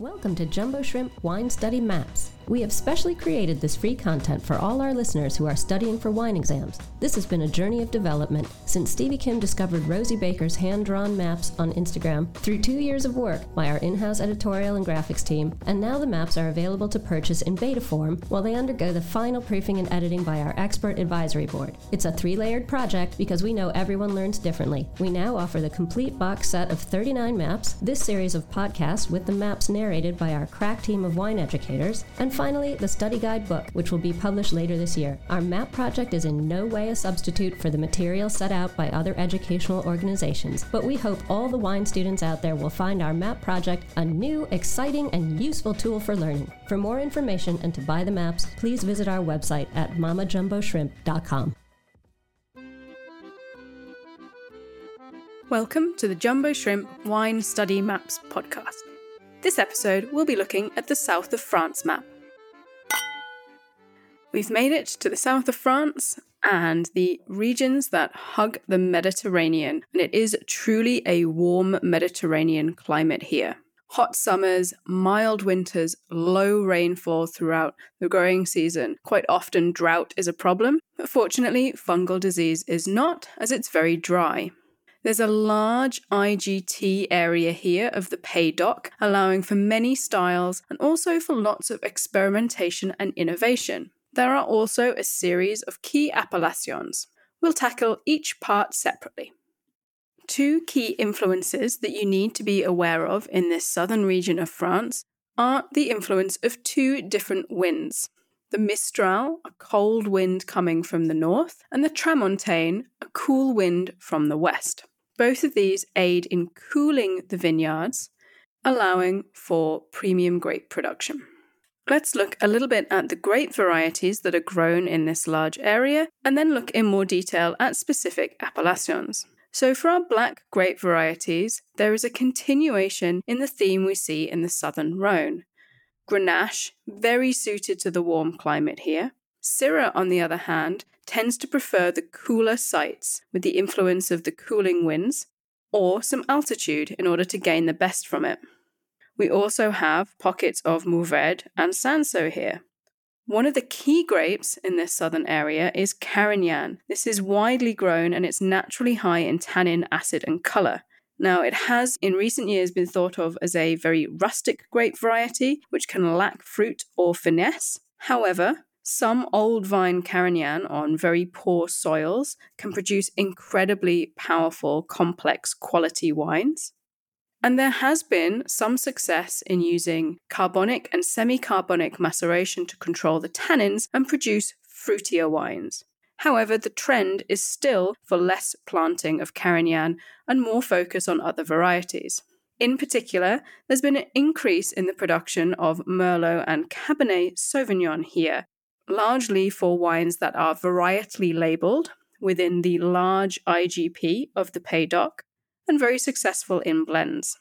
Welcome to Jumbo Shrimp Wine Study Maps. We have specially created this free content for all our listeners who are studying for wine exams. This has been a journey of development since Stevie Kim discovered Rosie Baker's hand drawn maps on Instagram through two years of work by our in house editorial and graphics team, and now the maps are available to purchase in beta form while they undergo the final proofing and editing by our expert advisory board. It's a three layered project because we know everyone learns differently. We now offer the complete box set of 39 maps, this series of podcasts with the maps narrated by our crack team of wine educators, and finally, the study guide book, which will be published later this year. Our map project is in no way a substitute for the material set out by other educational organizations, but we hope all the wine students out there will find our map project a new, exciting, and useful tool for learning. For more information and to buy the maps, please visit our website at mamajumboshrimp.com. Welcome to the Jumbo Shrimp Wine Study Maps podcast. This episode, we'll be looking at the south of France map. We've made it to the south of France and the regions that hug the Mediterranean, and it is truly a warm Mediterranean climate here. Hot summers, mild winters, low rainfall throughout the growing season. Quite often, drought is a problem, but fortunately, fungal disease is not, as it's very dry. There's a large IGT area here of the Pays d'Oc, allowing for many styles and also for lots of experimentation and innovation. There are also a series of key appellations. We'll tackle each part separately. Two key influences that you need to be aware of in this southern region of France are the influence of two different winds the Mistral, a cold wind coming from the north, and the Tramontane, a cool wind from the west. Both of these aid in cooling the vineyards, allowing for premium grape production. Let's look a little bit at the grape varieties that are grown in this large area, and then look in more detail at specific appellations. So, for our black grape varieties, there is a continuation in the theme we see in the southern Rhone. Grenache, very suited to the warm climate here. Syrah, on the other hand, tends to prefer the cooler sites with the influence of the cooling winds or some altitude in order to gain the best from it. We also have pockets of Mourvèdre and Cinsault here. One of the key grapes in this southern area is Carignan. This is widely grown and it's naturally high in tannin, acid, and colour. Now, it has in recent years been thought of as a very rustic grape variety, which can lack fruit or finesse. However, some old vine Carignan on very poor soils can produce incredibly powerful, complex quality wines. And there has been some success in using carbonic and semi carbonic maceration to control the tannins and produce fruitier wines. However, the trend is still for less planting of Carignan and more focus on other varieties. In particular, there's been an increase in the production of Merlot and Cabernet Sauvignon here, largely for wines that are varietally labeled within the large IGP of the Pays d'Oc and very successful in blends.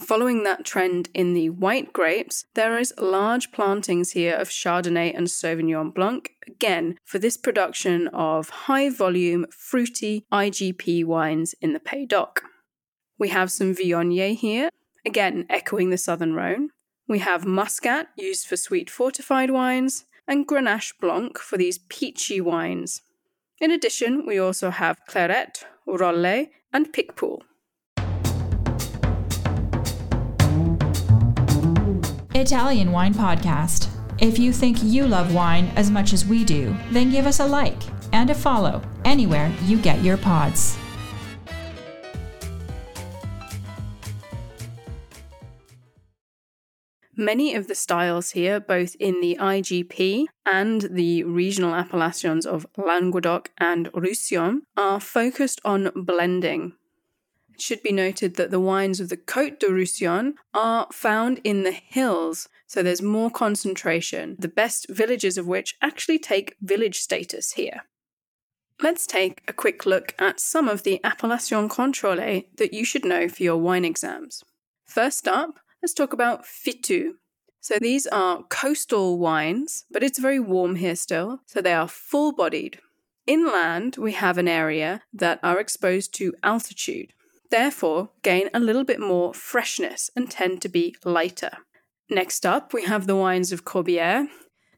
Following that trend in the white grapes, there is large plantings here of Chardonnay and Sauvignon Blanc, again for this production of high volume, fruity IGP wines in the Pays d'Oc. We have some Viognier here, again echoing the Southern Rhone. We have Muscat used for sweet fortified wines, and Grenache Blanc for these peachy wines. In addition, we also have Clairette, Rolle, and Picpoul. Italian Wine Podcast. If you think you love wine as much as we do, then give us a like and a follow anywhere you get your pods. Many of the styles here, both in the IGP and the regional appellations of Languedoc and Roussillon, are focused on blending. It should be noted that the wines of the Côte de Roussillon are found in the hills, so there's more concentration, the best villages of which actually take village status here. Let's take a quick look at some of the appellations contrôlées that you should know for your wine exams. First up, let's talk about Fitou. So these are coastal wines, but it's very warm here still, so they are full bodied. Inland, we have an area that are exposed to altitude, therefore, gain a little bit more freshness and tend to be lighter. Next up, we have the wines of Corbière.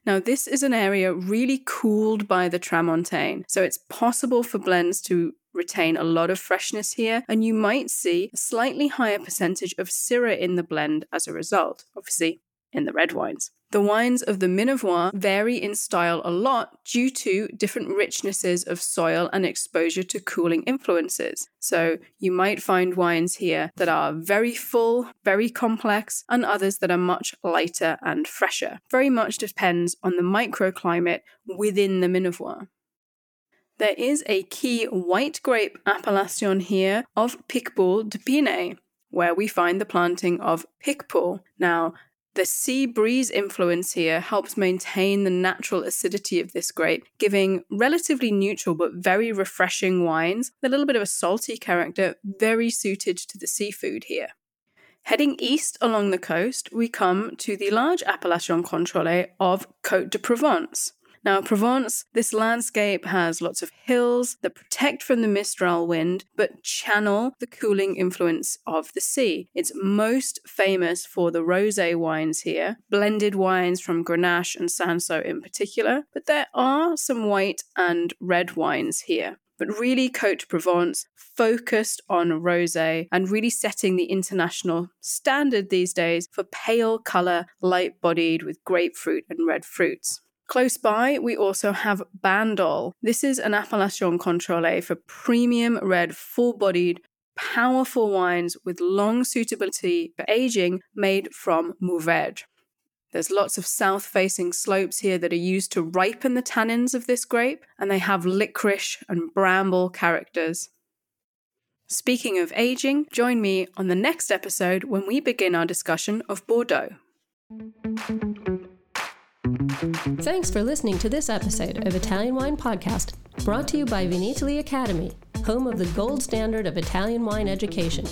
Now, this is an area really cooled by the Tramontane, so it's possible for blends to retain a lot of freshness here, and you might see a slightly higher percentage of Syrah in the blend as a result. Obviously, in the red wines. The wines of the Minervois vary in style a lot due to different richnesses of soil and exposure to cooling influences. So you might find wines here that are very full, very complex, and others that are much lighter and fresher. Very much depends on the microclimate within the Minervois. There is a key white grape appellation here of Picpoul de Pinet, where we find the planting of Picpoul. Now, the sea breeze influence here helps maintain the natural acidity of this grape, giving relatively neutral but very refreshing wines, a little bit of a salty character, very suited to the seafood here. Heading east along the coast, we come to the large appellation contrôlée of Côte de Provence. Now, Provence, this landscape has lots of hills that protect from the Mistral wind, but channel the cooling influence of the sea. It's most famous for the rosé wines here, blended wines from Grenache and Cinsault in particular, but there are some white and red wines here but really Côte Provence focused on rosé and really setting the international standard these days for pale color, light bodied with grapefruit and red fruits. Close by, we also have Bandol. This is an appellation contrôlée for premium red, full bodied, powerful wines with long suitability for aging made from Mourvèdre. There's lots of south facing slopes here that are used to ripen the tannins of this grape, and they have licorice and bramble characters. Speaking of aging, join me on the next episode when we begin our discussion of Bordeaux. Thanks for listening to this episode of Italian Wine Podcast, brought to you by Vinitaly Academy, home of the gold standard of Italian wine education.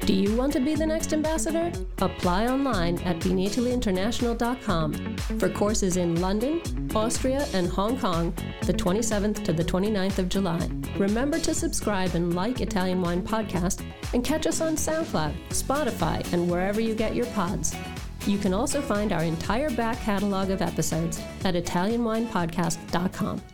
Do you want to be the next ambassador? Apply online at vinitalyinternational.com for courses in London, Austria, and Hong Kong, the 27th to the 29th of July. Remember to subscribe and like Italian Wine Podcast and catch us on SoundCloud, Spotify, and wherever you get your pods. You can also find our entire back catalog of episodes at ItalianWinePodcast.com.